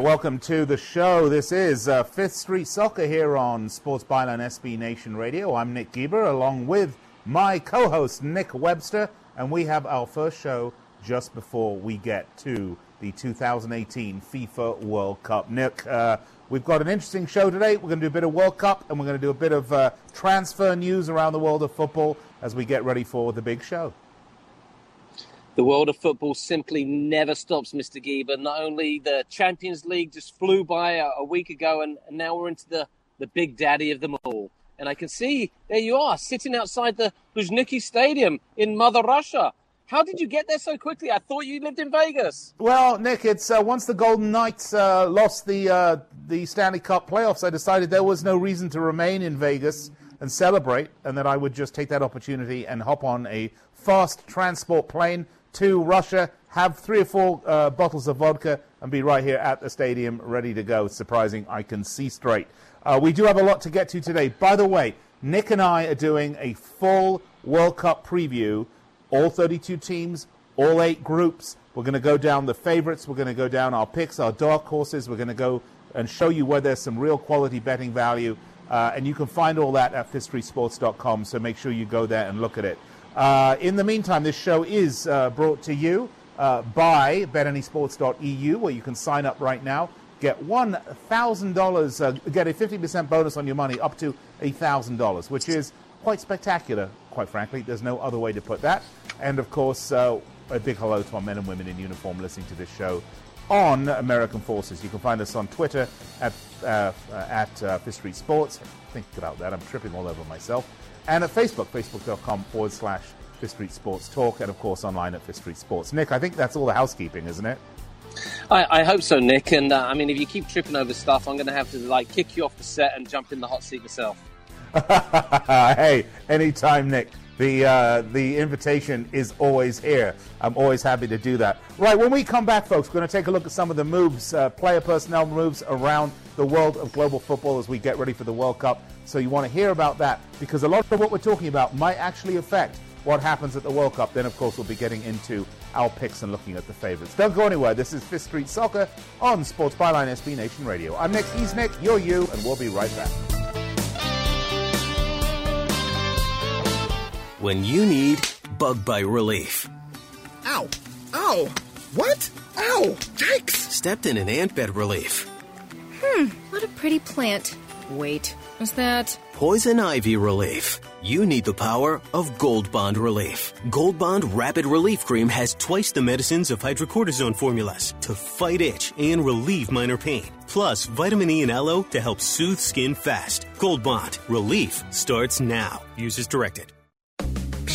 Welcome to the show. This is uh, Fifth Street Soccer here on Sports Byline SB Nation Radio. I'm Nick Geber along with my co host Nick Webster, and we have our first show just before we get to the 2018 FIFA World Cup. Nick, uh, we've got an interesting show today. We're going to do a bit of World Cup and we're going to do a bit of uh, transfer news around the world of football as we get ready for the big show. The world of football simply never stops, Mr. Geber. Not only the Champions League just flew by a, a week ago, and, and now we're into the, the big daddy of them all. And I can see there you are, sitting outside the Luzhniki Stadium in Mother Russia. How did you get there so quickly? I thought you lived in Vegas. Well, Nick, it's uh, once the Golden Knights uh, lost the uh, the Stanley Cup playoffs, I decided there was no reason to remain in Vegas and celebrate, and that I would just take that opportunity and hop on a fast transport plane to Russia, have three or four uh, bottles of vodka, and be right here at the stadium ready to go. surprising, I can see straight. Uh, we do have a lot to get to today. By the way, Nick and I are doing a full World Cup preview all 32 teams, all eight groups. We're going to go down the favorites. We're going to go down our picks, our dark horses. We're going to go and show you where there's some real quality betting value. Uh, and you can find all that at fifthstreetsports.com. So make sure you go there and look at it. Uh, in the meantime, this show is uh, brought to you uh, by betanysports.eu, where you can sign up right now. Get $1,000, uh, get a 50% bonus on your money up to $1,000, which is quite spectacular, quite frankly. There's no other way to put that. And of course, uh, a big hello to our men and women in uniform listening to this show on American Forces. You can find us on Twitter at, uh, at Street Sports. Think about that. I'm tripping all over myself. And at Facebook, facebook.com forward slash Fifth Street Sports Talk. And of course, online at Fifth Street Sports. Nick, I think that's all the housekeeping, isn't it? I, I hope so, Nick. And uh, I mean, if you keep tripping over stuff, I'm going to have to like kick you off the set and jump in the hot seat myself. hey, anytime, Nick. The, uh, the invitation is always here. I'm always happy to do that. Right, when we come back, folks, we're going to take a look at some of the moves, uh, player personnel moves around the world of global football as we get ready for the World Cup. So you want to hear about that because a lot of what we're talking about might actually affect what happens at the World Cup. Then, of course, we'll be getting into our picks and looking at the favorites. Don't go anywhere. This is Fifth Street Soccer on Sports Byline SB Nation Radio. I'm Nick. He's Nick. You're you, and we'll be right back. When you need bug bite relief. Ow! Ow! What? Ow! Yikes! Stepped in an ant bed relief. Hmm, what a pretty plant. Wait, is that. Poison ivy relief. You need the power of Gold Bond Relief. Gold Bond Rapid Relief Cream has twice the medicines of hydrocortisone formulas to fight itch and relieve minor pain. Plus, vitamin E and aloe to help soothe skin fast. Gold Bond Relief starts now. Use as directed.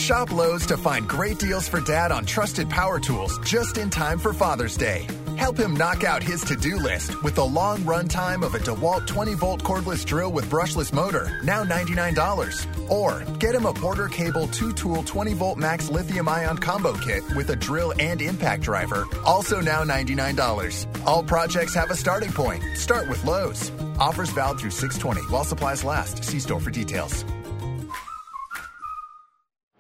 Shop Lowe's to find great deals for dad on trusted power tools just in time for Father's Day. Help him knock out his to do list with the long run time of a DeWalt 20 volt cordless drill with brushless motor, now $99. Or get him a Porter Cable 2 tool 20 volt max lithium ion combo kit with a drill and impact driver, also now $99. All projects have a starting point. Start with Lowe's. Offers valid through 620 while supplies last. See store for details.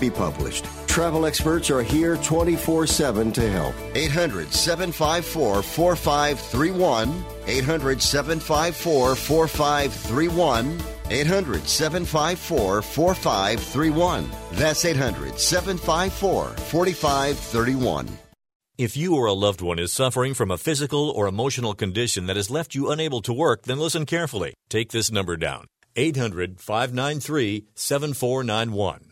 be published. Travel experts are here 24 7 to help. 800 754 4531. 800 754 4531. 800 754 4531. That's 800 754 4531. If you or a loved one is suffering from a physical or emotional condition that has left you unable to work, then listen carefully. Take this number down 800 593 7491.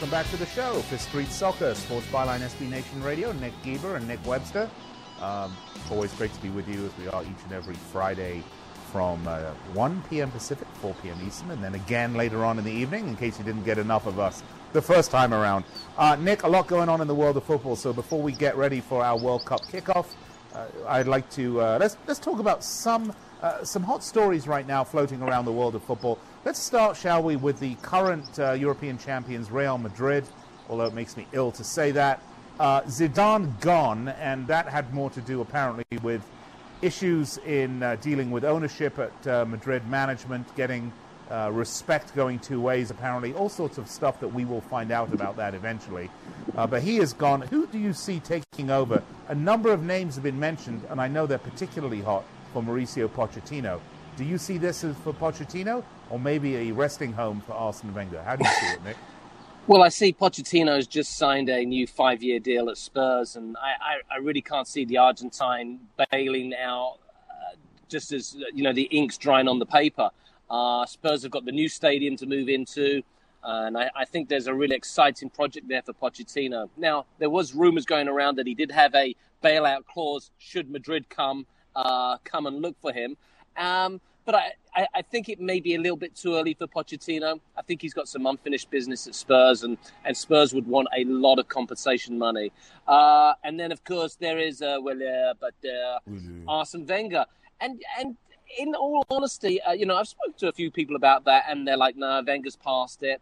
Welcome back to the show, Fifth Street Soccer, Sports Byline SB Nation Radio. Nick Geber and Nick Webster. Um, always great to be with you as we are each and every Friday from uh, 1 p.m. Pacific, 4 p.m. Eastern, and then again later on in the evening in case you didn't get enough of us the first time around. Uh, Nick, a lot going on in the world of football, so before we get ready for our World Cup kickoff, uh, I'd like to uh, let's let's talk about some uh, some hot stories right now floating around the world of football. Let's start, shall we, with the current uh, European champions, Real Madrid. Although it makes me ill to say that, uh, Zidane gone, and that had more to do apparently with issues in uh, dealing with ownership at uh, Madrid management, getting uh, respect going two ways, apparently, all sorts of stuff that we will find out about that eventually. Uh, but he is gone. Who do you see taking over? A number of names have been mentioned, and I know they're particularly hot for Mauricio Pochettino. Do you see this as for Pochettino, or maybe a resting home for Arsene Wenger? How do you see it, Nick? Well, I see Pochettino's just signed a new five-year deal at Spurs, and I, I, I really can't see the Argentine bailing out uh, just as you know the ink's drying on the paper. Uh, Spurs have got the new stadium to move into, uh, and I, I, think there's a really exciting project there for Pochettino. Now, there was rumours going around that he did have a bailout clause should Madrid come uh, come and look for him. Um, but I, I, I, think it may be a little bit too early for Pochettino. I think he's got some unfinished business at Spurs, and, and Spurs would want a lot of compensation money. Uh, and then, of course, there is uh, well, uh, but uh, mm-hmm. Arsene Wenger, and and in all honesty, uh, you know, I've spoken to a few people about that, and they're like, "No, nah, Wenger's past it."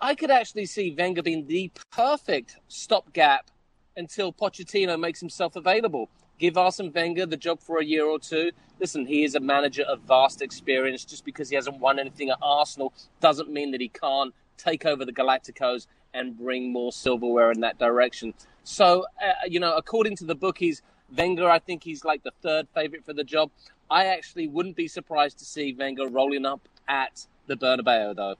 I could actually see Wenger being the perfect stopgap until Pochettino makes himself available give Arsene Wenger the job for a year or two. Listen, he is a manager of vast experience. Just because he hasn't won anything at Arsenal doesn't mean that he can't take over the Galacticos and bring more silverware in that direction. So, uh, you know, according to the bookies, Wenger, I think he's like the third favorite for the job. I actually wouldn't be surprised to see Wenger rolling up at the Bernabeu, though.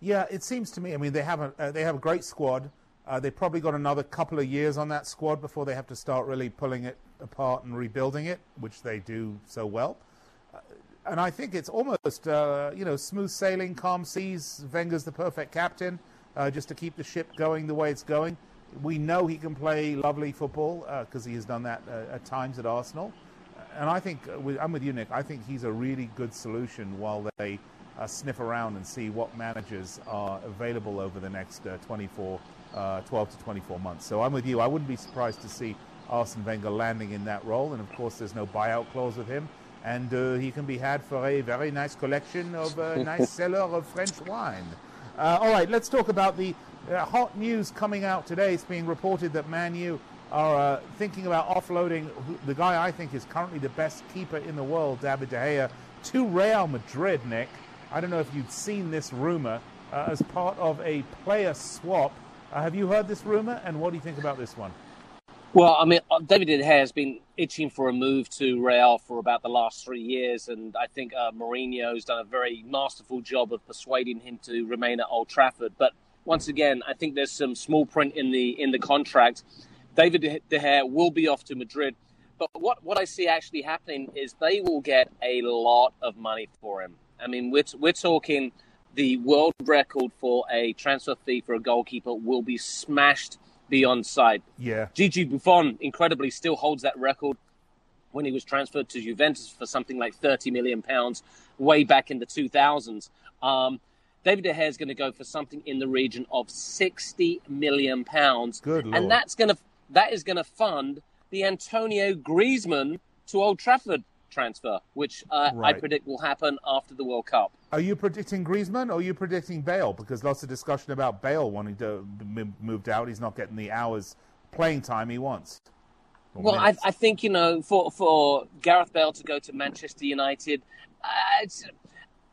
Yeah, it seems to me. I mean, they have a uh, they have a great squad. Uh, they've probably got another couple of years on that squad before they have to start really pulling it apart and rebuilding it, which they do so well. Uh, and I think it's almost, uh, you know, smooth sailing, calm seas. Wenger's the perfect captain, uh, just to keep the ship going the way it's going. We know he can play lovely football because uh, he has done that uh, at times at Arsenal. And I think, I'm with you, Nick, I think he's a really good solution while they sniff around and see what managers are available over the next 24 uh, 12 to 24 months. So I'm with you. I wouldn't be surprised to see Arsene Wenger landing in that role. And of course, there's no buyout clause with him. And uh, he can be had for a very nice collection of a nice cellar of French wine. Uh, all right, let's talk about the uh, hot news coming out today. It's being reported that Man U are uh, thinking about offloading the guy I think is currently the best keeper in the world, David De Gea, to Real Madrid, Nick. I don't know if you've seen this rumor uh, as part of a player swap have you heard this rumor, and what do you think about this one? Well, I mean, uh, David De Gea has been itching for a move to Real for about the last three years, and I think uh, Mourinho's done a very masterful job of persuading him to remain at Old Trafford. But once again, I think there's some small print in the in the contract. David De Gea will be off to Madrid, but what what I see actually happening is they will get a lot of money for him. I mean, we're we're talking the world record for a transfer fee for a goalkeeper will be smashed beyond sight. Yeah. Gigi Buffon, incredibly, still holds that record when he was transferred to Juventus for something like 30 million pounds way back in the 2000s. Um, David De Gea is going to go for something in the region of 60 million pounds. Good Lord. And that's going to that is going to fund the Antonio Griezmann to Old Trafford transfer, which uh, Right. I predict will happen after the World Cup. Are you predicting Griezmann or are you predicting Bale? Because lots of discussion about Bale wanting to be moved out. He's not getting the hours playing time he wants. Well, I. I think you know for for Gareth Bale to go to Manchester United, uh, it's,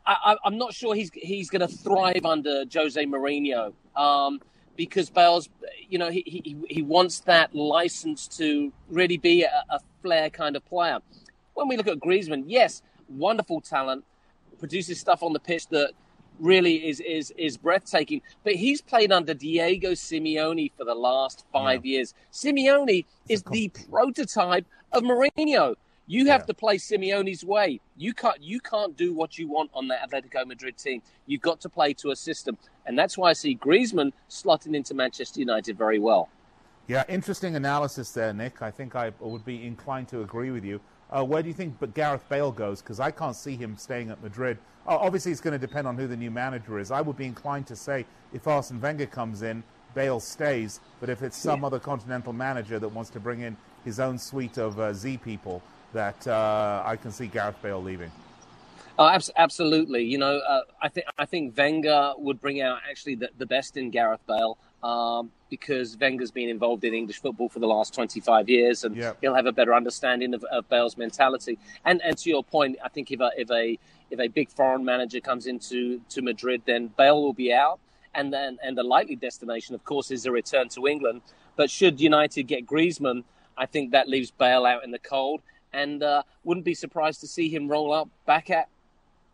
I, I'm not sure he's he's going to thrive under Jose Mourinho um, because Bale's you know he, he he wants that license to really be a, a flair kind of player. When we look at Griezmann, yes, wonderful talent, produces stuff on the pitch that really is is is breathtaking. But he's played under Diego Simeone for the last five years. Simeone is the prototype of Mourinho. You have Yeah. to play Simeone's way. You can't you can't do what you want on that Atletico Madrid team. You've got to play to a system, and that's why I see Griezmann slotting into Manchester United very well. Yeah, interesting analysis there, Nick. I think I would be inclined to agree with you. Uh, where do you think but Gareth Bale goes? Because I can't see him staying at Madrid. Oh, obviously, it's going to depend on who the new manager is. I would be inclined to say if Arsene Wenger comes in, Bale stays. But if it's some other continental manager that wants to bring in his own suite of uh, Z people, that uh, I can see Gareth Bale leaving. Oh, abs- absolutely. You know, uh, I think I think Wenger would bring out actually the, the best in Gareth Bale um, because Wenger's been involved in English football for the last 25 years, and Yep. he'll have a better understanding of, of Bale's mentality. And and to your point, I think if a if a if a big foreign manager comes into to Madrid, then Bale will be out, and then and the likely destination, of course, is a return to England. But should United get Griezmann, I think that leaves Bale out in the cold, and uh, wouldn't be surprised to see him roll up back at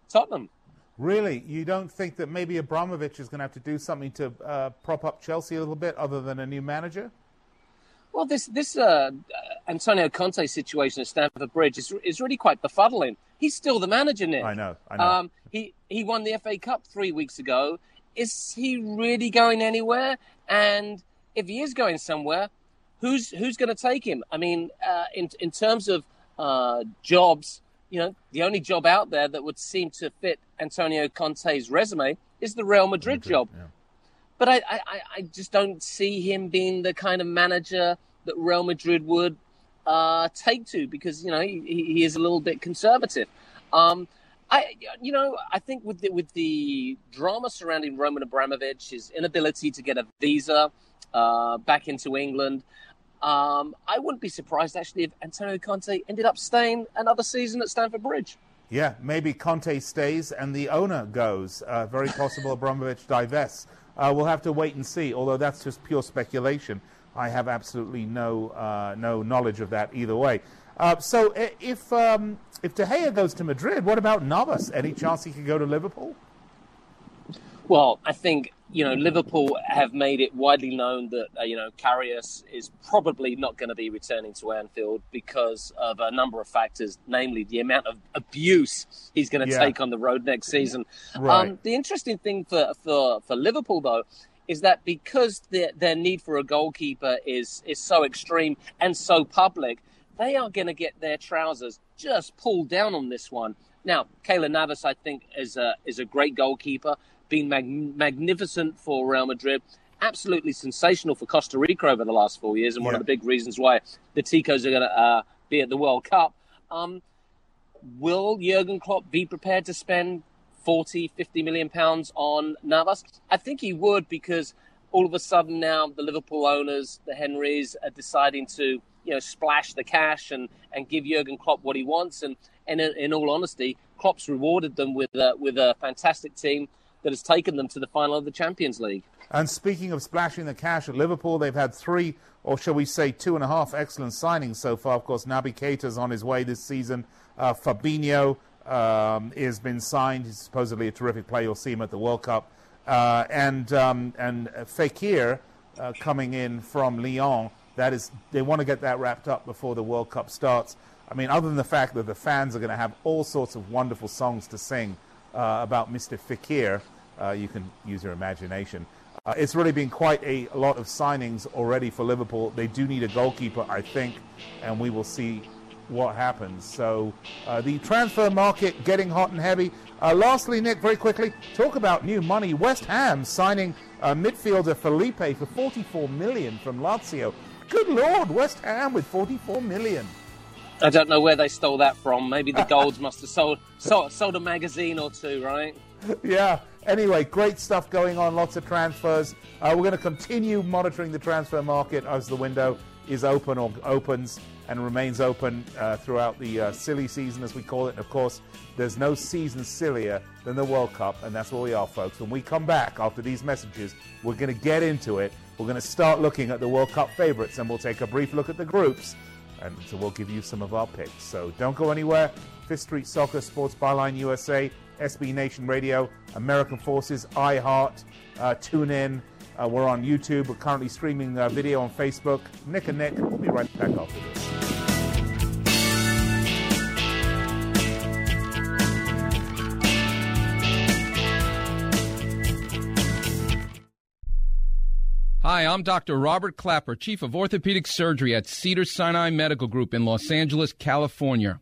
Tottenham. Really, you don't think that maybe Abramovich is going to have to do something to uh, prop up Chelsea a little bit, other than a new manager? Well, this this uh, Antonio Conte situation at Stamford Bridge is is really quite befuddling. He's still the manager, Nick. I know, I know. Um, he he won the FA Cup three weeks ago. Is he really going anywhere? And if he is going somewhere, who's who's going to take him? I mean, uh, in in terms of uh, jobs, you know, the only job out there that would seem to fit Antonio Conte's resume is the Real Madrid, job. yeah. But I, I, I- I just don't see him being the kind of manager that Real Madrid would uh, take to because you know he, he is a little bit conservative. Um, I, you know, I think with the, with the drama surrounding Roman Abramovich, his inability to get a visa uh, back into England, um, I wouldn't be surprised actually if Antonio Conte ended up staying another season at Stamford Bridge. Yeah, maybe Conte stays and the owner goes. Uh, very possible Abramovich divests. Uh, we'll have to wait and see. Although that's just pure speculation. I have absolutely no uh, no knowledge of that either way. Uh, so if um, if De Gea goes to Madrid, what about Navas? Any chance he could go to Liverpool? Well, I think you know Liverpool have made it widely known that uh, you know Karius is probably not going to be returning to Anfield because of a number of factors, namely the amount of abuse he's going to Yeah. take on the road next season. Right. Um, the interesting thing for, for for Liverpool though is that because their their need for a goalkeeper is is so extreme and so public, they are going to get their trousers just pulled down on this one. Now, Keylor Navas, I think, is a is a great goalkeeper, been mag- magnificent for Real Madrid, absolutely sensational for Costa Rica over the last four years, and one Yeah. of the big reasons why the Ticos are going to uh, be at the World Cup. Um, will Jurgen Klopp be prepared to spend 40, 50 million pounds on Navas? I think he would because all of a sudden now the Liverpool owners, the Henrys, are deciding to you know splash the cash and, and give Jurgen Klopp what he wants. And, and in, in all honesty, Klopp's rewarded them with a, with a fantastic team that has taken them to the final of the Champions League. And speaking of splashing the cash at Liverpool, they've had three, or shall we say, two and a half excellent signings so far. Of course, Naby Keita's on his way this season. Uh, Fabinho um, has been signed. He's supposedly a terrific player. You'll see him at the World Cup. Uh, and um, and Fekir uh, coming in from Lyon. That is, they want to get that wrapped up before the World Cup starts. I mean, other than the fact that the fans are going to have all sorts of wonderful songs to sing uh, about Mr. Fekir, uh, you can use your imagination. Uh, it's really been quite a, lot of signings already for Liverpool. They do need a goalkeeper, I think, and we will see what happens. So uh, the transfer market getting hot and heavy. Uh, lastly, Nick, very quickly, talk about new money. West Ham signing uh, midfielder Felipe for 44 million from Lazio. Good Lord, West Ham with 44 million. I don't know where they stole that from. Maybe the Golds must have sold, sold sold a magazine or two, right? yeah. Anyway, great stuff going on. Lots of transfers. Uh, we're going to continue monitoring the transfer market as the window is open or opens and remains open uh, throughout the uh, silly season, as we call it. And of course, there's no season sillier than the World Cup, and that's where we are, folks. When we come back after these messages, we're going to get into it. We're going to start looking at the World Cup favourites, and we'll take a brief look at the groups, and so we'll give you some of our picks. So don't go anywhere. Fifth Street Soccer, Sports Byline USA, SB Nation Radio, American Forces, iHeart, uh, tune in. Uh, we're on YouTube. We're currently streaming video on Facebook. Nick and Nick, we'll be right back after this. Hi, I'm Dr. Robert Klapper, Chief of Orthopedic Surgery at Cedar Sinai Medical Group in Los Angeles, California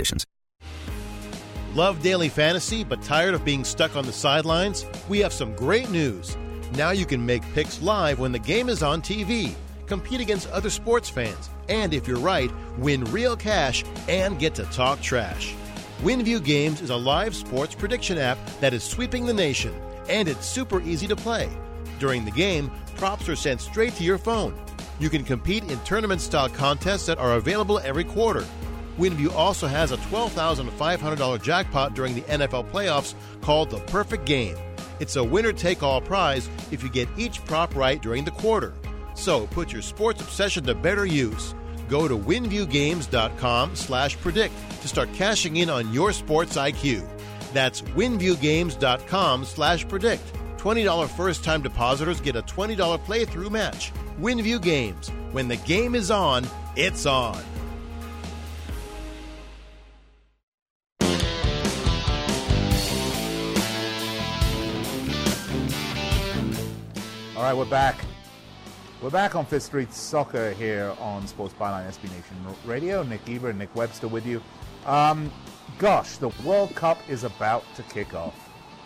Love daily fantasy but tired of being stuck on the sidelines? We have some great news. Now you can make picks live when the game is on TV, compete against other sports fans, and if you're right, win real cash and get to talk trash. WinView Games is a live sports prediction app that is sweeping the nation, and it's super easy to play. During the game, props are sent straight to your phone. You can compete in tournament style contests that are available every quarter. WinView also has a $12,500 jackpot during the NFL playoffs called the Perfect Game. It's a winner take all prize if you get each prop right during the quarter. So put your sports obsession to better use. Go to winviewgames.com slash predict to start cashing in on your sports IQ. That's winviewgames.com slash predict. $20 first time depositors get a $20 playthrough match. WinView Games. When the game is on, it's on. All right, we're back. We're back on Fifth Street Soccer here on Sports Byline SB Nation Radio. Nick Geber and Nick Webster with you. Um, gosh, the World Cup is about to kick off.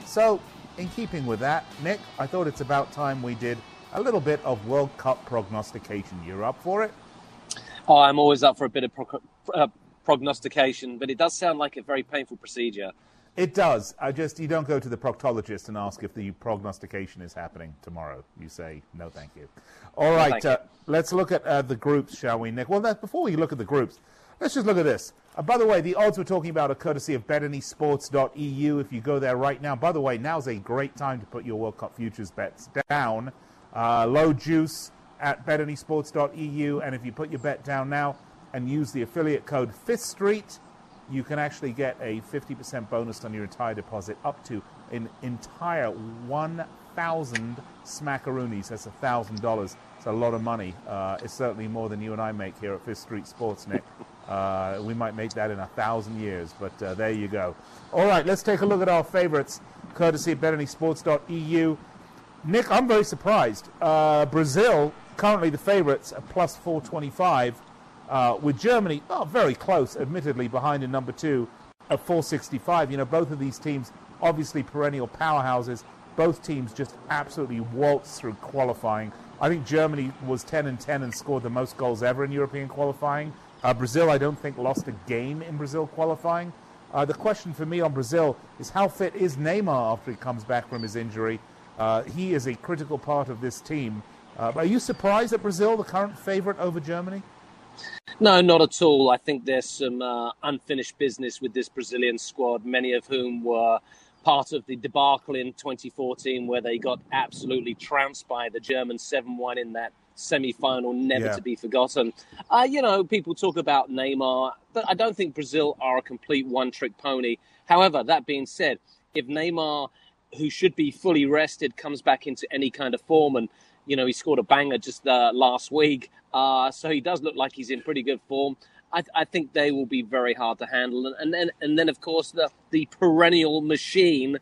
So, in keeping with that, Nick, I thought it's about time we did a little bit of World Cup prognostication. You're up for it? Oh, I'm always up for a bit of pro- uh, prognostication, but it does sound like a very painful procedure. It does. I just you don't go to the proctologist and ask if the prognostication is happening tomorrow. You say no, thank you. All No, right, thank uh, let's look at uh, the groups, shall we, Nick? Well, that, before we look at the groups, let's just look at this. Uh, by the way, the odds we're talking about are courtesy of BetAnySports.eu. If you go there right now, by the way, now's a great time to put your World Cup futures bets down. Uh, low juice at BetAnySports.eu, and if you put your bet down now and use the affiliate code Fifth Street you can actually get a 50% bonus on your entire deposit up to an entire 1,000 smackaroonies. That's $1,000. It's a lot of money. Uh, it's certainly more than you and I make here at Fifth Street Sports, Nick. Uh, we might make that in a thousand years, but uh, there you go. All right, let's take a look at our favorites, courtesy of BetAnySports.eu. Nick, I'm very surprised. Uh, Brazil, currently the favorites, at plus 425, uh, with Germany, oh, very close, admittedly, behind in number two at 465. You know, both of these teams, obviously perennial powerhouses. Both teams just absolutely waltzed through qualifying. I think Germany was 10 and 10 and scored the most goals ever in European qualifying. Uh, Brazil, I don't think, lost a game in Brazil qualifying. Uh, the question for me on Brazil is how fit is Neymar after he comes back from his injury? Uh, he is a critical part of this team. Uh, are you surprised at Brazil, the current favorite over Germany? No, not at all. I think there's some uh, unfinished business with this Brazilian squad, many of whom were part of the debacle in 2014 where they got absolutely trounced by the Germans 7 1 in that semi final, never yeah. to be forgotten. Uh, you know, people talk about Neymar, but I don't think Brazil are a complete one trick pony. However, that being said, if Neymar, who should be fully rested, comes back into any kind of form and you know, he scored a banger just uh, last week. Uh, so he does look like he's in pretty good form. I, I, think they will be very hard to handle. And, and then, and then of course, the, the perennial machine,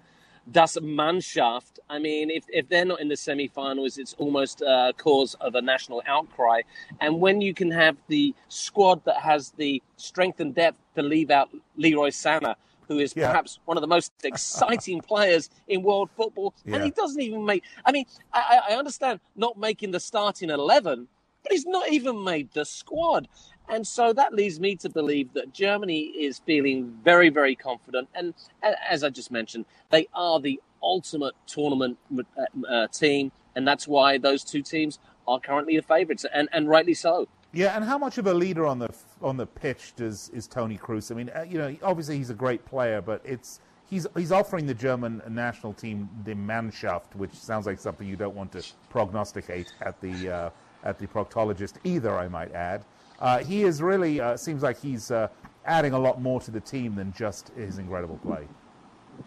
Das Mannschaft. I mean, if, if they're not in the semi-finals, it's almost a cause of a national outcry. And when you can have the squad that has the strength and depth to leave out Leroy Sané, who is yeah. perhaps one of the most exciting players in world football, yeah. and he doesn't even make. I mean, I, I understand not making the starting eleven, but he's not even made the squad. And so that leads me to believe that Germany is feeling very, very confident. And as I just mentioned, they are the ultimate tournament uh, uh, team. And that's why those two teams are currently the favourites, and, and rightly so. Yeah, and how much of a leader on the on the pitch does is Toni Kroos? I mean, uh, you know, obviously he's a great player, but it's he's he's offering the German national team the Mannschaft, which sounds like something you don't want to prognosticate at the uh, at the proctologist either. I might add. Uh, he is really uh, seems like he's uh, adding a lot more to the team than just his incredible play.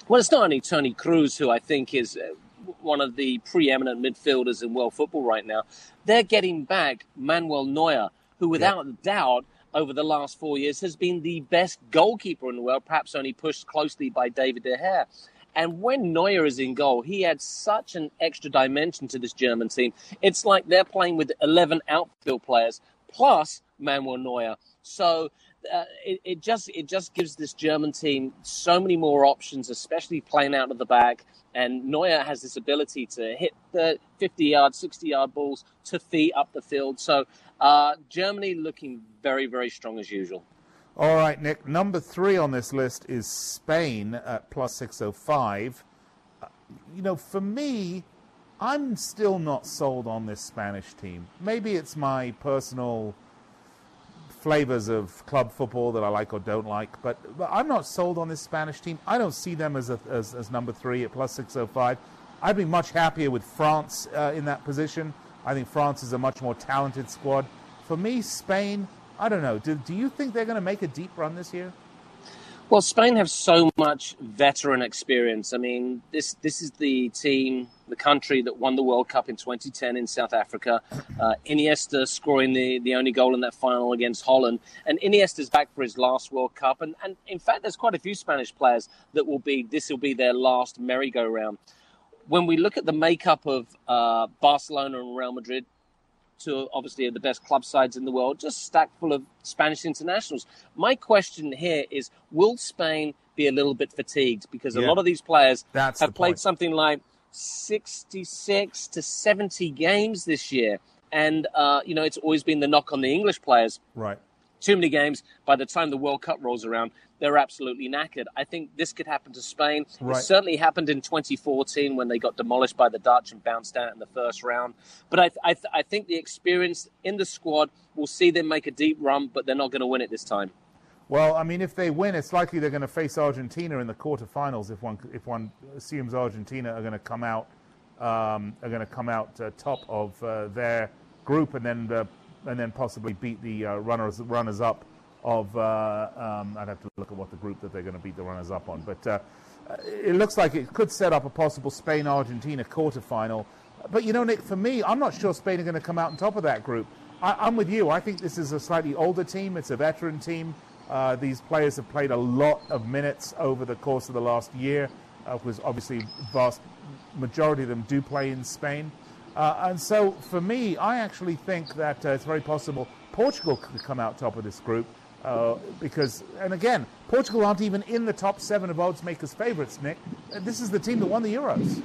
Well, it's not only Toni Kroos who I think is uh, one of the preeminent midfielders in world football right now. They're getting back Manuel Neuer, who, without yeah. doubt, over the last four years has been the best goalkeeper in the world, perhaps only pushed closely by David De Gea. And when Neuer is in goal, he adds such an extra dimension to this German team. It's like they're playing with 11 outfield players plus Manuel Neuer. So uh, it, it, just it just gives this German team so many more options, especially playing out of the back. And Neuer has this ability to hit the 50 yard, 60 yard balls to feet up the field. So uh, Germany looking very, very strong as usual. All right, Nick. Number three on this list is Spain at plus 605. Uh, you know, for me, I'm still not sold on this Spanish team. Maybe it's my personal flavors of club football that I like or don't like. But, but I'm not sold on this Spanish team. I don't see them as, a, as, as number three at plus 605. I'd be much happier with France uh, in that position. I think France is a much more talented squad. For me, Spain, I don't know. Do, do you think they're going to make a deep run this year? Well, Spain have so much veteran experience. I mean, this this is the team, the country that won the World Cup in 2010 in South Africa. Uh, Iniesta scoring the, the only goal in that final against Holland, and Iniesta's back for his last World Cup. And, and in fact, there's quite a few Spanish players that will be this will be their last merry-go-round. When we look at the makeup of uh, Barcelona and Real Madrid, two obviously the best club sides in the world, just stacked full of Spanish internationals. My question here is will Spain be a little bit fatigued? Because a yeah, lot of these players have the played point. something like 66 to 70 games this year. And, uh, you know, it's always been the knock on the English players. Right too many games. By the time the World Cup rolls around, they're absolutely knackered. I think this could happen to Spain. Right. It certainly happened in 2014 when they got demolished by the Dutch and bounced out in the first round. But I, I, I think the experience in the squad will see them make a deep run, but they're not going to win it this time. Well, I mean, if they win, it's likely they're going to face Argentina in the quarterfinals. If one if one assumes Argentina are going to come out um, are going to come out uh, top of uh, their group and then uh, and then possibly beat the uh, runners runners up of. Uh, um, I'd have to look at what the group that they're going to beat the runners up on, but uh, it looks like it could set up a possible Spain Argentina quarterfinal. But you know, Nick, for me, I'm not sure Spain are going to come out on top of that group. I, am with you. I think this is a slightly older team. It's a veteran team. Uh, these players have played a lot of minutes over the course of the last year, because uh, obviously vast majority of them do play in Spain. Uh, and so, for me, I actually think that uh, it's very possible Portugal could come out top of this group. Uh, because, and again, Portugal aren't even in the top seven of odds makers' favourites, Nick. This is the team that won the Euros.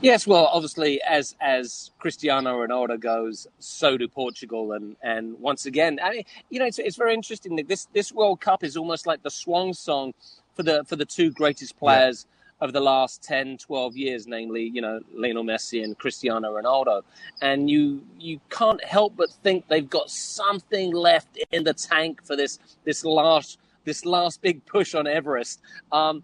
Yes, well, obviously, as as Cristiano Ronaldo goes, so do Portugal, and and once again, I mean, you know, it's it's very interesting. That this this World Cup is almost like the swan song for the for the two greatest players. Yeah of the last 10, 12 years, namely, you know, Lionel Messi and Cristiano Ronaldo. And you you can't help but think they've got something left in the tank for this this last this last big push on Everest. Um,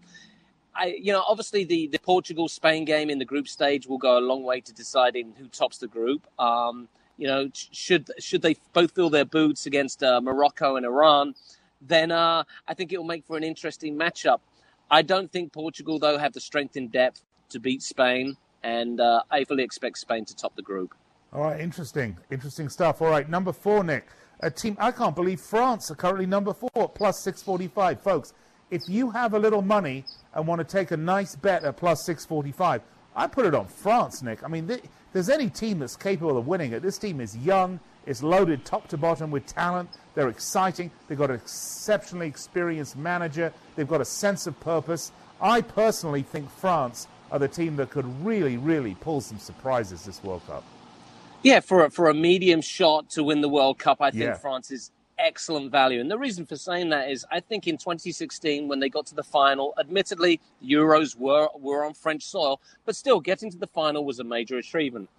I, you know, obviously the, the Portugal Spain game in the group stage will go a long way to deciding who tops the group. Um, you know, should should they both fill their boots against uh, Morocco and Iran, then uh, I think it will make for an interesting matchup. I don't think Portugal, though, have the strength in depth to beat Spain, and uh, I fully expect Spain to top the group. All right, interesting, interesting stuff. All right, number four, Nick. A team I can't believe France are currently number four, plus six forty-five, folks. If you have a little money and want to take a nice bet at plus six forty-five, I put it on France, Nick. I mean, th- there's any team that's capable of winning it. This team is young, it's loaded top to bottom with talent. They're exciting. They've got an exceptionally experienced manager. They've got a sense of purpose. I personally think France are the team that could really, really pull some surprises this World Cup. Yeah, for a, for a medium shot to win the World Cup, I think yeah. France is excellent value. And the reason for saying that is I think in 2016, when they got to the final, admittedly, Euros were, were on French soil, but still getting to the final was a major achievement.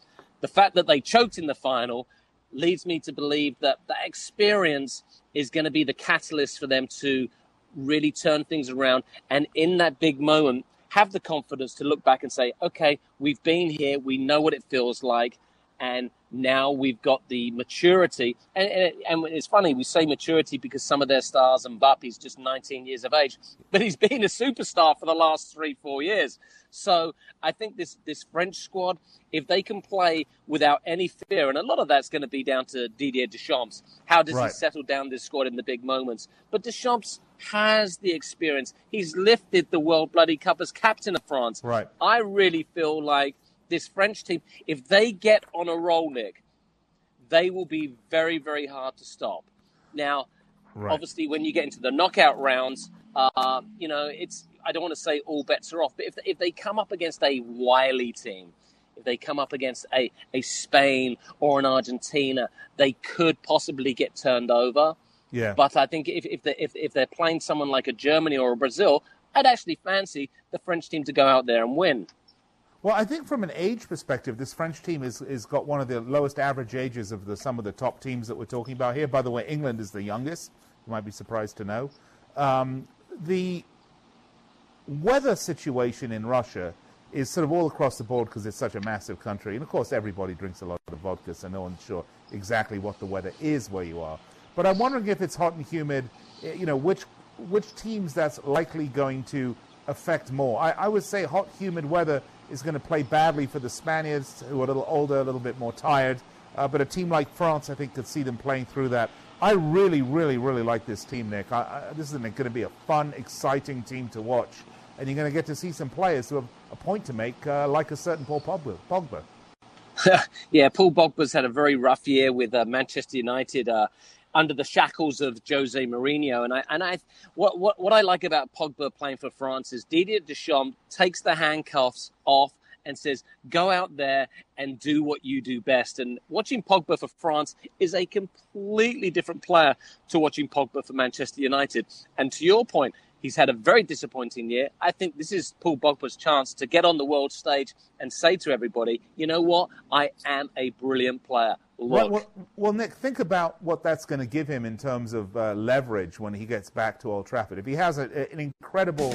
The fact that they choked in the final leads me to believe that that experience is going to be the catalyst for them to really turn things around and in that big moment have the confidence to look back and say okay we've been here we know what it feels like and now we've got the maturity. And, and, and, it's funny, we say maturity because some of their stars, and Mbappe's just 19 years of age, but he's been a superstar for the last three, four years. So I think this, this French squad, if they can play without any fear, and a lot of that's going to be down to Didier Deschamps. How does right. he settle down this squad in the big moments? But Deschamps has the experience. He's lifted the World Bloody Cup as captain of France. Right. I really feel like this French team, if they get on a roll, Nick, they will be very, very hard to stop. Now, right. obviously, when you get into the knockout rounds, uh, you know, it's I don't want to say all bets are off, but if if they come up against a wily team, if they come up against a, a Spain or an Argentina, they could possibly get turned over. Yeah. But I think if if they if, if they're playing someone like a Germany or a Brazil, I'd actually fancy the French team to go out there and win. Well, I think from an age perspective, this French team is, is got one of the lowest average ages of the, some of the top teams that we're talking about here. By the way, England is the youngest. You might be surprised to know. Um, the weather situation in Russia is sort of all across the board because it's such a massive country. And of course, everybody drinks a lot of vodka, so no one's sure exactly what the weather is where you are. But I'm wondering if it's hot and humid, eh, you know, which which teams that's likely going to affect more. I, I would say hot, humid weather is going to play badly for the Spaniards, who are a little older, a little bit more tired. Uh, but a team like France, I think, could see them playing through that. I really, really, really like this team, Nick. I, I, this is going to be a fun, exciting team to watch. And you're going to get to see some players who have a point to make, uh, like a certain Paul Pogba. Pogba. yeah, Paul Pogba's had a very rough year with uh, Manchester United. Uh, under the shackles of Jose Mourinho. And I and I what what what I like about Pogba playing for France is Didier Deschamps takes the handcuffs off and says, go out there and do what you do best. And watching Pogba for France is a completely different player to watching Pogba for Manchester United. And to your point, He's had a very disappointing year. I think this is Paul Pogba's chance to get on the world stage and say to everybody, you know what? I am a brilliant player. Well, well, well Nick, think about what that's going to give him in terms of uh, leverage when he gets back to Old Trafford. If he has a, an incredible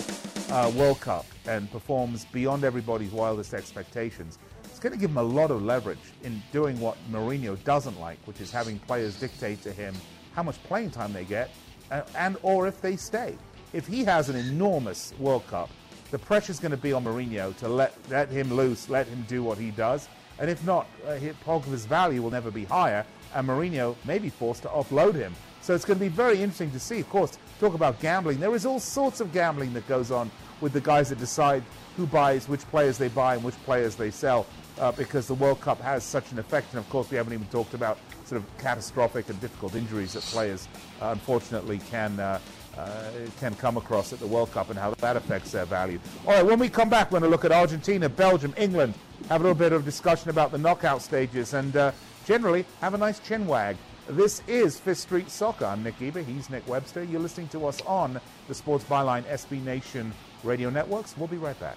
uh, World Cup and performs beyond everybody's wildest expectations, it's going to give him a lot of leverage in doing what Mourinho doesn't like, which is having players dictate to him how much playing time they get uh, and or if they stay. If he has an enormous World Cup, the pressure's going to be on Mourinho to let, let him loose, let him do what he does. And if not, uh, Pogba's value will never be higher, and Mourinho may be forced to offload him. So it's going to be very interesting to see. Of course, talk about gambling. There is all sorts of gambling that goes on with the guys that decide who buys, which players they buy, and which players they sell, uh, because the World Cup has such an effect. And of course, we haven't even talked about sort of catastrophic and difficult injuries that players uh, unfortunately can. Uh, uh, can come across at the World Cup and how that affects their value. All right, when we come back, we're going to look at Argentina, Belgium, England, have a little bit of discussion about the knockout stages, and uh, generally have a nice chin wag. This is Fifth Street Soccer. I'm Nick Geber. He's Nick Webster. You're listening to us on the Sports Byline SB Nation radio networks. We'll be right back.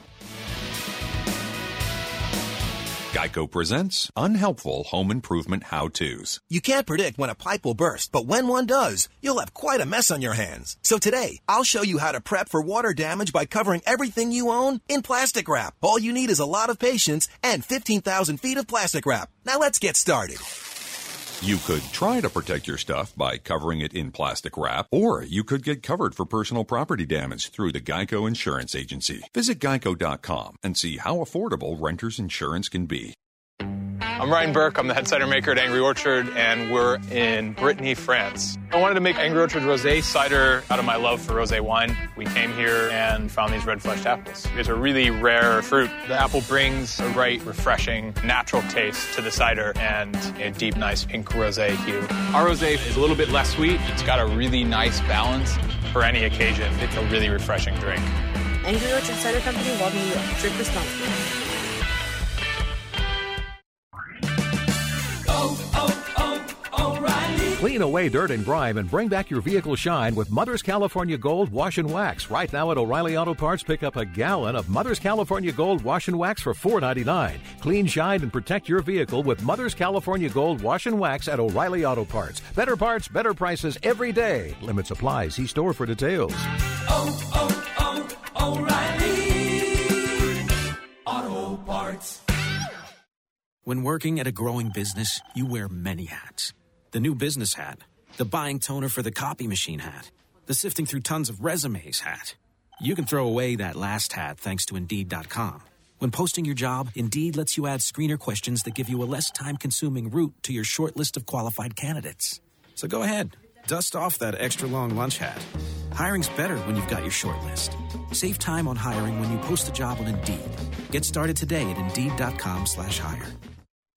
Geico presents unhelpful home improvement how to's. You can't predict when a pipe will burst, but when one does, you'll have quite a mess on your hands. So today, I'll show you how to prep for water damage by covering everything you own in plastic wrap. All you need is a lot of patience and 15,000 feet of plastic wrap. Now let's get started. You could try to protect your stuff by covering it in plastic wrap, or you could get covered for personal property damage through the Geico Insurance Agency. Visit geico.com and see how affordable renter's insurance can be. I'm Ryan Burke. I'm the head cider maker at Angry Orchard, and we're in Brittany, France. I wanted to make Angry Orchard rosé cider out of my love for rosé wine. We came here and found these red fleshed apples. It's a really rare fruit. The apple brings a right, refreshing, natural taste to the cider and a deep, nice pink rosé hue. Our rosé is a little bit less sweet. It's got a really nice balance for any occasion. It's a really refreshing drink. Angry Orchard Cider Company, Walden, New York. Drink responsibly. Clean away dirt and grime and bring back your vehicle shine with Mother's California Gold Wash and Wax. Right now at O'Reilly Auto Parts, pick up a gallon of Mother's California Gold Wash and Wax for $4.99. Clean, shine, and protect your vehicle with Mother's California Gold Wash and Wax at O'Reilly Auto Parts. Better parts, better prices every day. Limit supplies. See store for details. Oh, oh, oh, O'Reilly Auto Parts. When working at a growing business, you wear many hats the new business hat, the buying toner for the copy machine hat, the sifting through tons of resumes hat. You can throw away that last hat thanks to Indeed.com. When posting your job, Indeed lets you add screener questions that give you a less time consuming route to your short list of qualified candidates. So go ahead, dust off that extra long lunch hat. Hiring's better when you've got your short list. Save time on hiring when you post a job on Indeed. Get started today at Indeed.com slash hire.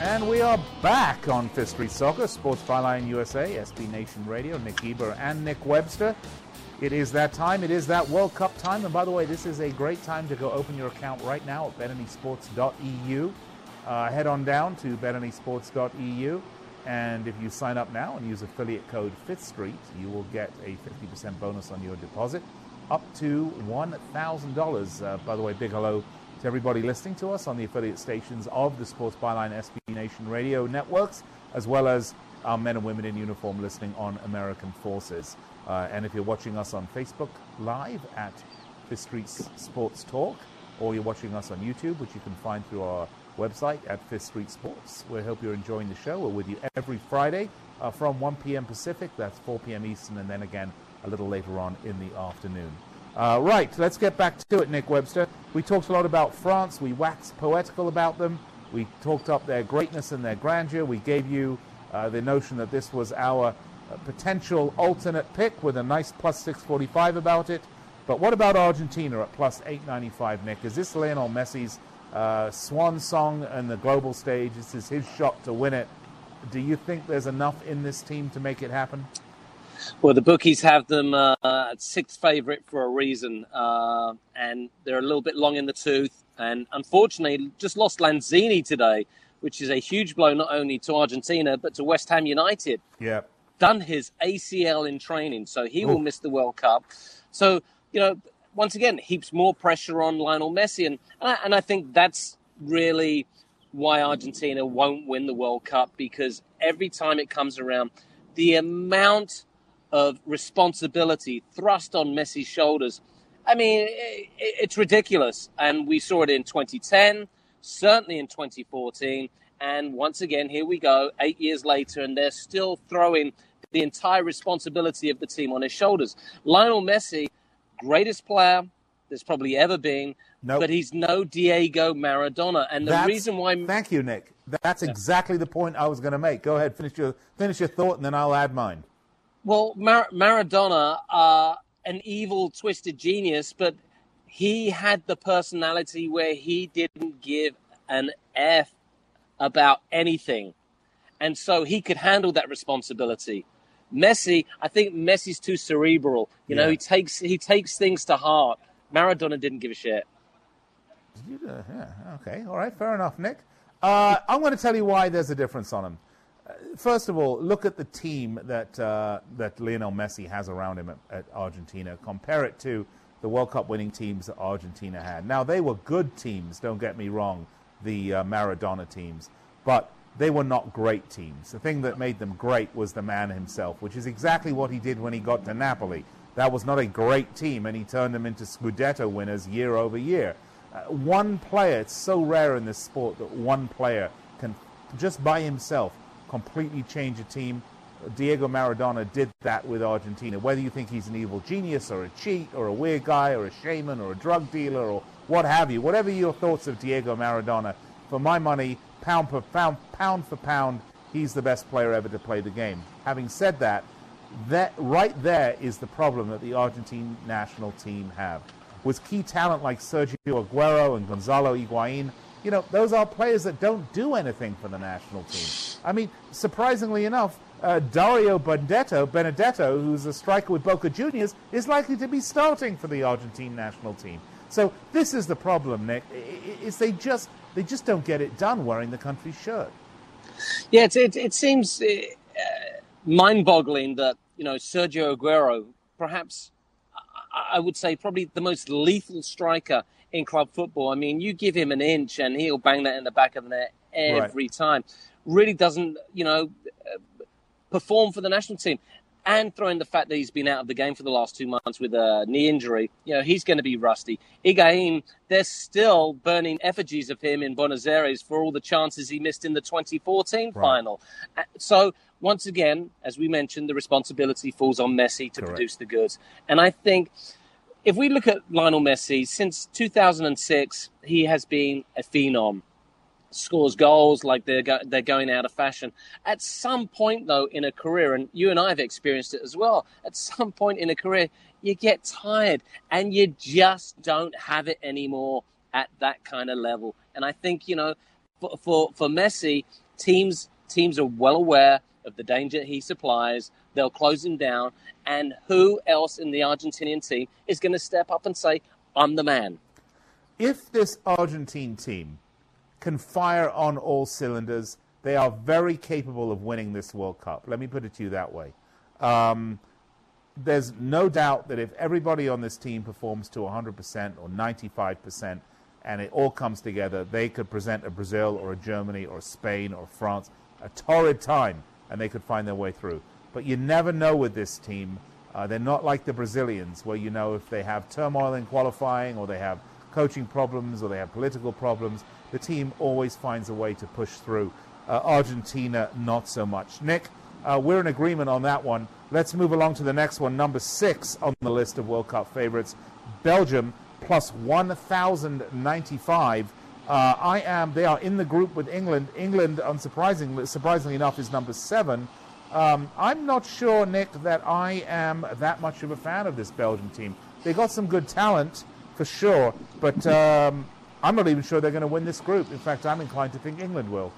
And we are back on Fifth Street Soccer, Sports Byline USA, SB Nation Radio, Nick Geber and Nick Webster. It is that time. It is that World Cup time. And by the way, this is a great time to go open your account right now at betanysports.eu. Uh, head on down to betanysports.eu. And if you sign up now and use affiliate code Fifth Street, you will get a 50% bonus on your deposit, up to $1,000. Uh, by the way, big hello to everybody listening to us on the affiliate stations of the Sports Byline SB Nation radio networks, as well as our men and women in uniform listening on American Forces. Uh, and if you're watching us on Facebook Live at Fifth Street Sports Talk, or you're watching us on YouTube, which you can find through our website at Fifth Street Sports. We hope you're enjoying the show. We're with you every Friday uh, from 1 p.m. Pacific, that's 4 p.m. Eastern, and then again a little later on in the afternoon. Uh, right, let's get back to it, Nick Webster. We talked a lot about France. We waxed poetical about them. We talked up their greatness and their grandeur. We gave you uh, the notion that this was our uh, potential alternate pick with a nice plus 645 about it. But what about Argentina at plus 895, Nick? Is this Lionel Messi's uh, swan song and the global stage? This is his shot to win it. Do you think there's enough in this team to make it happen? Well, the bookies have them uh, at sixth favourite for a reason, uh, and they're a little bit long in the tooth. And unfortunately, just lost Lanzini today, which is a huge blow not only to Argentina but to West Ham United. Yeah, done his ACL in training, so he will miss the World Cup. So you know, once again, heaps more pressure on Lionel Messi, and and I think that's really why Argentina won't win the World Cup because every time it comes around, the amount of responsibility thrust on Messi's shoulders. I mean, it, it's ridiculous. And we saw it in 2010, certainly in 2014. And once again, here we go, eight years later, and they're still throwing the entire responsibility of the team on his shoulders. Lionel Messi, greatest player there's probably ever been, Nope. but he's no Diego Maradona. And the That's- reason why. Thank you, Nick. That's exactly the point I was going to make. Go ahead, finish your finish your thought, and then I'll add mine. Well, Mar- Maradona, uh, an evil, twisted genius, but he had the personality where he didn't give an F about anything. And so he could handle that responsibility. Messi, I think Messi's too cerebral. You know, he takes he takes things to heart. Maradona didn't give a shit. Yeah, okay, all right, fair enough, Nick. Uh, I'm going to tell you why there's a difference on him. Uh, First of all, look at the team that uh, that Lionel Messi has around him at, at Argentina. Compare it to the World Cup winning teams that Argentina had. Now they were good teams. Don't get me wrong, the uh, Maradona teams, but they were not great teams. The thing that made them great was the man himself, which is exactly what he did when he got to Napoli. That was not a great team, and he turned them into Scudetto winners year over year. Uh, one player, it's so rare in this sport that one player can, just by himself, completely change a team. Diego Maradona did that with Argentina. Whether you think he's an evil genius or a cheat or a weird guy or a shaman or a drug dealer or what have you, whatever your thoughts of Diego Maradona, for my money, pound for pound, pound for pound, he's the best player ever to play the game. Having said that, that right there is the problem that the Argentine national team have. With key talent like Sergio Aguero and Gonzalo Higuain, you know, those are players that don't do anything for the national team. I mean, surprisingly enough, uh, Dario Benedetto, Benedetto, who's a striker with Boca Juniors, is likely to be starting for the Argentine national team. So this is the problem, Nick. Is they just they just don't get it done wearing the country's shirt. Yeah, it, it, it seems uh, mind-boggling that you know Sergio Aguero, perhaps I- would say probably the most lethal striker in club football. I mean, you give him an inch and he'll bang that in the back of the net every time. Really doesn't, you know, uh, perform for the national team. And throwing the fact that he's been out of the game for the last two months with a knee injury, you know, he's going to be rusty. Higuain, they're still burning effigies of him in Buenos Aires for all the chances he missed in the 2014 Right. final. Uh, So, once again, as we mentioned, the responsibility falls on Messi to produce the goods. And I think if we look at Lionel Messi, since 2006, he has been a phenom. Scores goals like they're go- they're going out of fashion. At some point, though, in a career, and you and I have experienced it as well. At some point in a career, you get tired and you just don't have it anymore at that kind of level. And I think you know, for for, for Messi, teams teams are well aware of the danger he supplies. They'll close him down, and who else in the Argentinian team is going to step up and say, "I'm the man"? if this Argentine team can fire on all cylinders, they are very capable of winning this World Cup. Let me put it to you that way. Um, there's no doubt that if everybody on this team performs to 100% or 95% and it all comes together, they could present a Brazil or a Germany or Spain or France a torrid time and they could find their way through. But you never know with this team. Uh, they're not like the Brazilians, where you know if they have turmoil in qualifying or they have coaching problems or they have political problems, the team always finds a way to push through. Uh, Argentina, not so much. Nick, Uh, we're in agreement on that one. Let's move along to the next one, number six on the list of World Cup favorites, Belgium plus 1,095. Uh, I am. They are in the group with England. England, unsurprisingly, surprisingly enough, is number seven. Um, I'm not sure, Nick, that I am that much of a fan of this Belgian team. They got some good talent for sure, but um, I'm not even sure they're going to win this group. In fact, I'm inclined to think England will.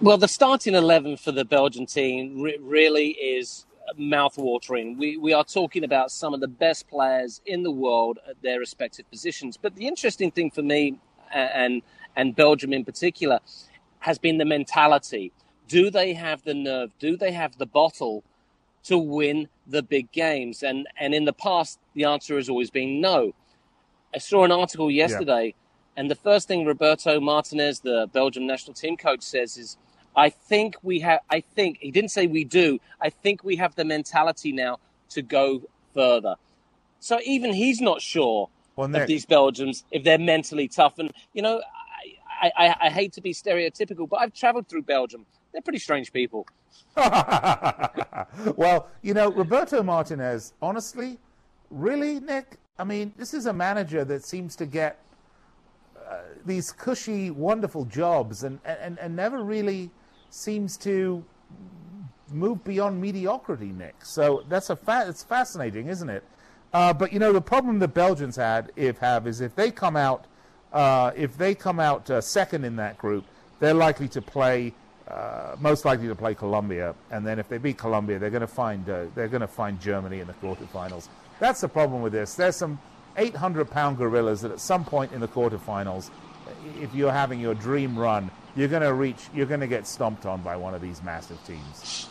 Well, the starting 11 for the Belgian team re- really is mouth-watering. We, we are talking about some of the best players in the world at their respective positions. But the interesting thing for me, and, and Belgium in particular, has been the mentality. Do they have the nerve? Do they have the bottle to win the big games? And, and in the past, the answer has always been no. I saw an article yesterday. And the first thing Roberto Martinez, the Belgium national team coach, says is – I think we have. I think he didn't say we do. I think we have the mentality now to go further. So even he's not sure well, Nick, of these Belgians if they're mentally tough. And you know, I, I, I hate to be stereotypical, but I've travelled through Belgium. They're pretty strange people. well, you know, Roberto Martinez, honestly, really, Nick. I mean, this is a manager that seems to get these cushy, wonderful jobs and, and, and never really seems to move beyond mediocrity, Nick. So that's a fa- it's fascinating, isn't it? Uh, but you know the problem the Belgians had if have is if they come out uh, if they come out uh, second in that group, they're likely to play uh, most likely to play Colombia, and then if they beat Colombia, they're going to find uh, they're going to find Germany in the quarterfinals. That's the problem with this. There's some 800 pound gorillas that at some point in the quarterfinals, if you're having your dream run, you're going to reach, you're going to get stomped on by one of these massive teams.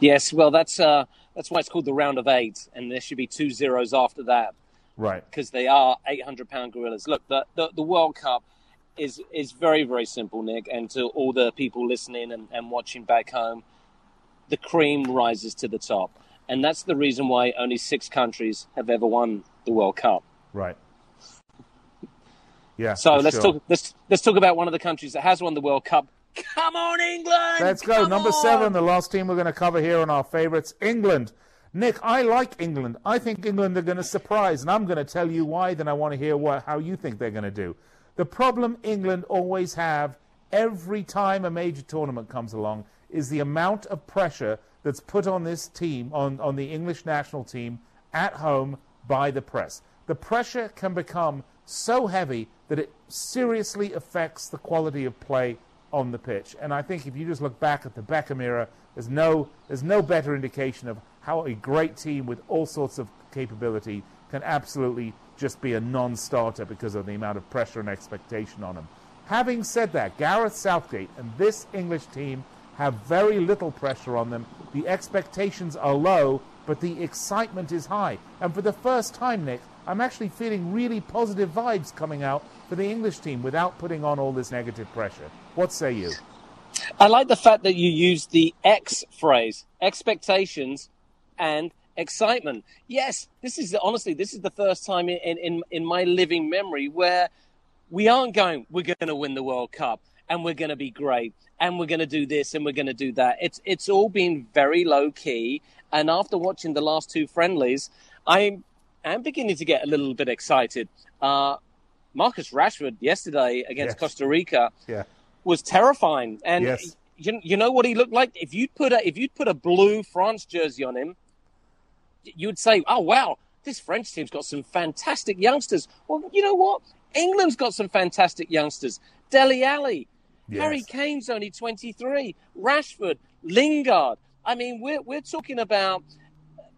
Yes, well, that's uh, that's why it's called the round of eight, and there should be two zeros after that. Right. Because they are 800 pound gorillas. Look, the, the, the World Cup is is very very simple, Nick, and to all the people listening and, and watching back home, the cream rises to the top, and that's the reason why only six countries have ever won the World Cup. Right. Yeah. So let's sure. talk. Let's let's talk about one of the countries that has won the World Cup. Come on, England! Let's go. Come Number on! seven, the last team we're going to cover here on our favourites, England. Nick, I like England. I think England are going to surprise, and I'm going to tell you why. Then I want to hear what, how you think they're going to do. The problem England always have every time a major tournament comes along is the amount of pressure that's put on this team, on, on the English national team at home by the press. The pressure can become so heavy that it seriously affects the quality of play on the pitch. And I think if you just look back at the Beckham era, there's no, there's no better indication of how a great team with all sorts of capability can absolutely just be a non starter because of the amount of pressure and expectation on them. Having said that, Gareth Southgate and this English team have very little pressure on them. The expectations are low, but the excitement is high. And for the first time, Nick, I'm actually feeling really positive vibes coming out for the English team without putting on all this negative pressure. What say you? I like the fact that you use the X phrase, expectations and excitement. Yes, this is honestly, this is the first time in, in, in my living memory where we aren't going, we're going to win the World Cup and we're going to be great and we're going to do this and we're going to do that. It's, it's all been very low key. And after watching the last two friendlies, I'm beginning to get a little bit excited. Uh, Marcus Rashford yesterday against yes. Costa Rica yeah. was terrifying, and yes. you, you know what he looked like. If you'd put a if you'd put a blue France jersey on him, you'd say, "Oh wow, this French team's got some fantastic youngsters." Well, you know what? England's got some fantastic youngsters. Dele Alli, yes. Harry Kane's only twenty three. Rashford, Lingard. I mean, we're we're talking about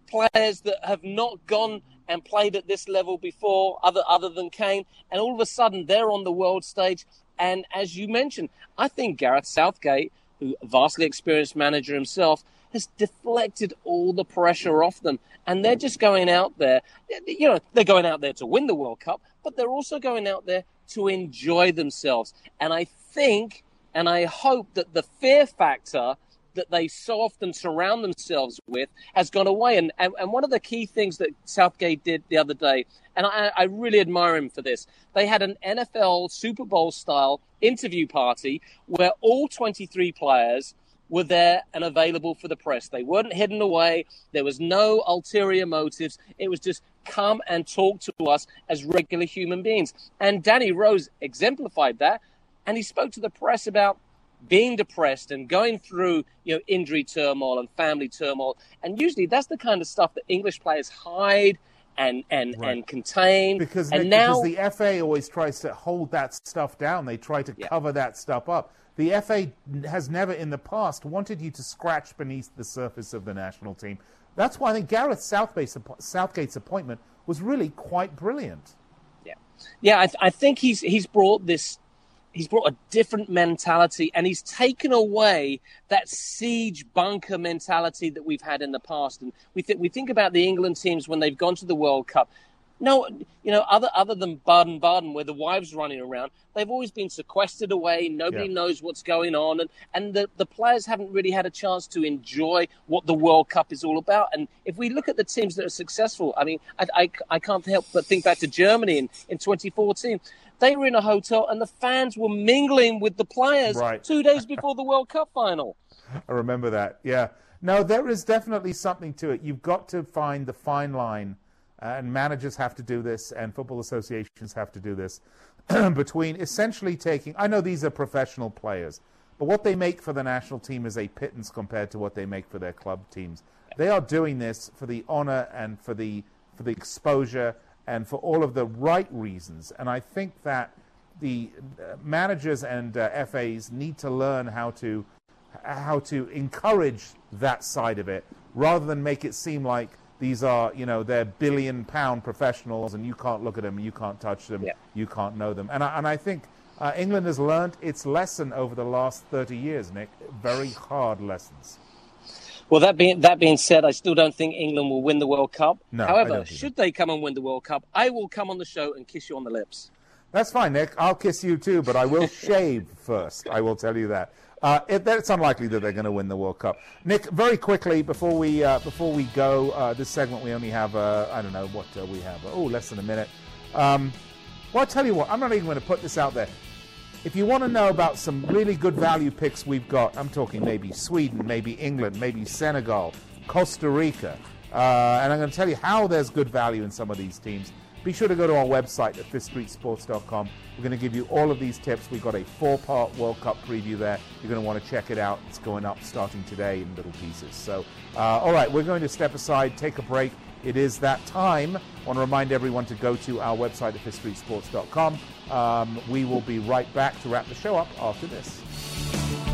players that have not gone and played at this level before, other other than Kane, and all of a sudden they're on the world stage. And as you mentioned, I think Gareth Southgate, who vastly experienced manager himself, has deflected all the pressure off them, and they're just going out there. You know, they're going out there to win the World Cup, but they're also going out there to enjoy themselves. And I think, and I hope that the fear factor that they so often surround themselves with has gone away. And, and, and one of the key things that Southgate did the other day, and I, I really admire him for this, they had an NFL Super Bowl style interview party where all 23 players were there and available for the press. They weren't hidden away. There was no ulterior motives. It was just come and talk to us as regular human beings. And Danny Rose exemplified that. And he spoke to the press about being depressed and going through you know injury turmoil and family turmoil and usually that's the kind of stuff that english players hide and and Right. and contain Because, and Nick, now because the FA always tries to hold that stuff down. They try to cover that stuff up. The FA has never in the past wanted you to scratch beneath the surface of the national team. That's why I think Gareth Southgate's, Southgate's appointment was really quite brilliant. Yeah, yeah. I, th- I think he's he's brought this. He's brought a different mentality, and he's taken away that siege bunker mentality that we've had in the past. And we think we think about the England teams when they've gone to the World Cup. No, you know, other other than Baden Baden, where the wives running around, they've always been sequestered away. Nobody Yeah. knows what's going on, and and the the players haven't really had a chance to enjoy what the World Cup is all about. And if we look at the teams that are successful, I mean, I I, I can't help but think back to Germany in in 2014. They were in a hotel, and the fans were mingling with the players Right. two days before the World Cup final. I remember that. Yeah. No, there is definitely something to it. You've got to find the fine line, uh, and managers have to do this, and football associations have to do this, between essentially taking. I know these are professional players, but what they make for the national team is a pittance compared to what they make for their club teams. They are doing this for the honor and for the for the exposure and for all of the right reasons. And I think that the uh, managers and uh, FAs need to learn how to how to encourage that side of it rather than make it seem like these are you know they're billion pound professionals and you can't look at them you can't touch them you can't know them. And I, and I think uh, England has learned its lesson over the last 30 years Nick. Very hard lessons Well, that being that being said, I still don't think England will win the World Cup. No, However, should they come and win the World Cup, I will come on the show and kiss you on the lips. That's fine, Nick. I'll kiss you too, but I will shave first. I will tell you that. Uh, it, it's unlikely that they're going to win the World Cup. Nick, very quickly before we uh, before we go, uh, this segment we only have uh, I don't know what uh, we have. Oh, less than a minute. Um, well, I tell you what, I'm not even going to put this out there. If you want to know about some really good value picks we've got, I'm talking maybe Sweden, maybe England, maybe Senegal, Costa Rica, uh, and I'm going to tell you how there's good value in some of these teams. Be sure to go to our website at fifthstreetsports.com. We're going to give you all of these tips. We've got a four-part World Cup preview there. You're going to want to check it out. It's going up starting today in little pieces. So, uh, all right, we're going to step aside, take a break. It is that time. I want to remind everyone to go to our website at fifthstreetsports.com. Um, we will be right back to wrap the show up after this.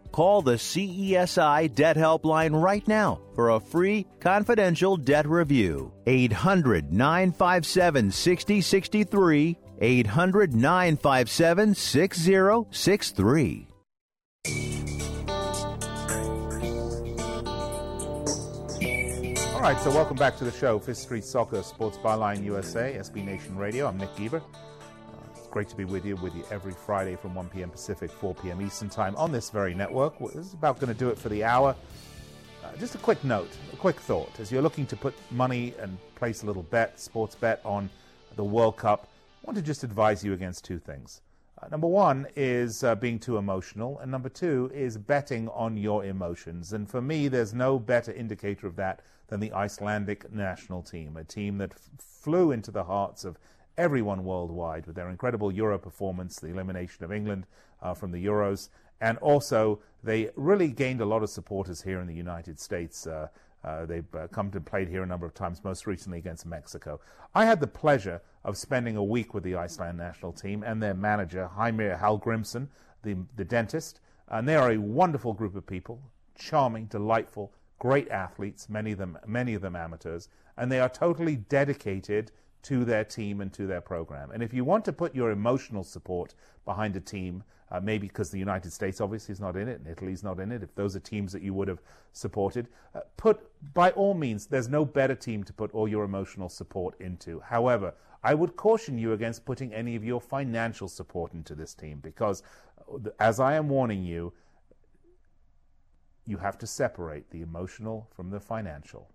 Call the CESI Debt Helpline right now for a free confidential debt review. 800 957 6063. 800 957 6063. All right, so welcome back to the show, Fifth Street Soccer Sports Byline USA, SB Nation Radio. I'm Nick Geber. Great to be with you, with you every Friday from 1 p.m. Pacific, 4 p.m. Eastern Time on this very network. This is about going to do it for the hour. Uh, just a quick note, a quick thought. As you're looking to put money and place a little bet, sports bet on the World Cup, I want to just advise you against two things. Uh, number one is uh, being too emotional, and number two is betting on your emotions. And for me, there's no better indicator of that than the Icelandic national team, a team that f- flew into the hearts of everyone worldwide with their incredible Euro performance, the elimination of England uh, from the Euros, and also they really gained a lot of supporters here in the United States. Uh, uh, they've uh, come to play here a number of times, most recently against Mexico. I had the pleasure of spending a week with the Iceland national team and their manager, Heimir Hallgrimsson, the, the dentist. And they are a wonderful group of people, charming, delightful, great athletes, many of them, many of them amateurs, and they are totally dedicated to their team and to their program. And if you want to put your emotional support behind a team, uh, maybe because the United States obviously is not in it and Italy's not in it, if those are teams that you would have supported, uh, put, by all means, there's no better team to put all your emotional support into. However, I would caution you against putting any of your financial support into this team because, uh, as I am warning you, you have to separate the emotional from the financial.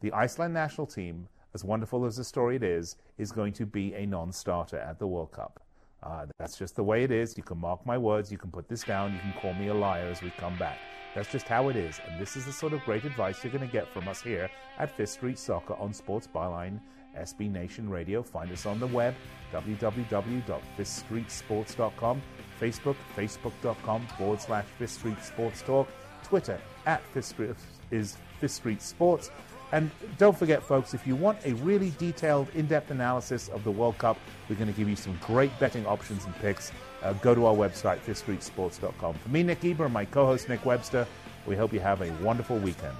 The Iceland national team, as wonderful as the story it is, is going to be a non starter at the World Cup. Uh, that's just the way it is. You can mark my words. You can put this down. You can call me a liar as we come back. That's just how it is. And this is the sort of great advice you're going to get from us here at Fifth Street Soccer on Sports Byline SB Nation Radio. Find us on the web, www.fifthstreetsports.com, Facebook, facebook.com forward slash Fifth Street Sports Talk, Twitter at Fifth Street is Fifth Street Sports. And don't forget, folks, if you want a really detailed, in depth analysis of the World Cup, we're going to give you some great betting options and picks. Uh, go to our website, fifthstreetsports.com. For me, Nick Geber, and my co host, Nick Webster, we hope you have a wonderful weekend.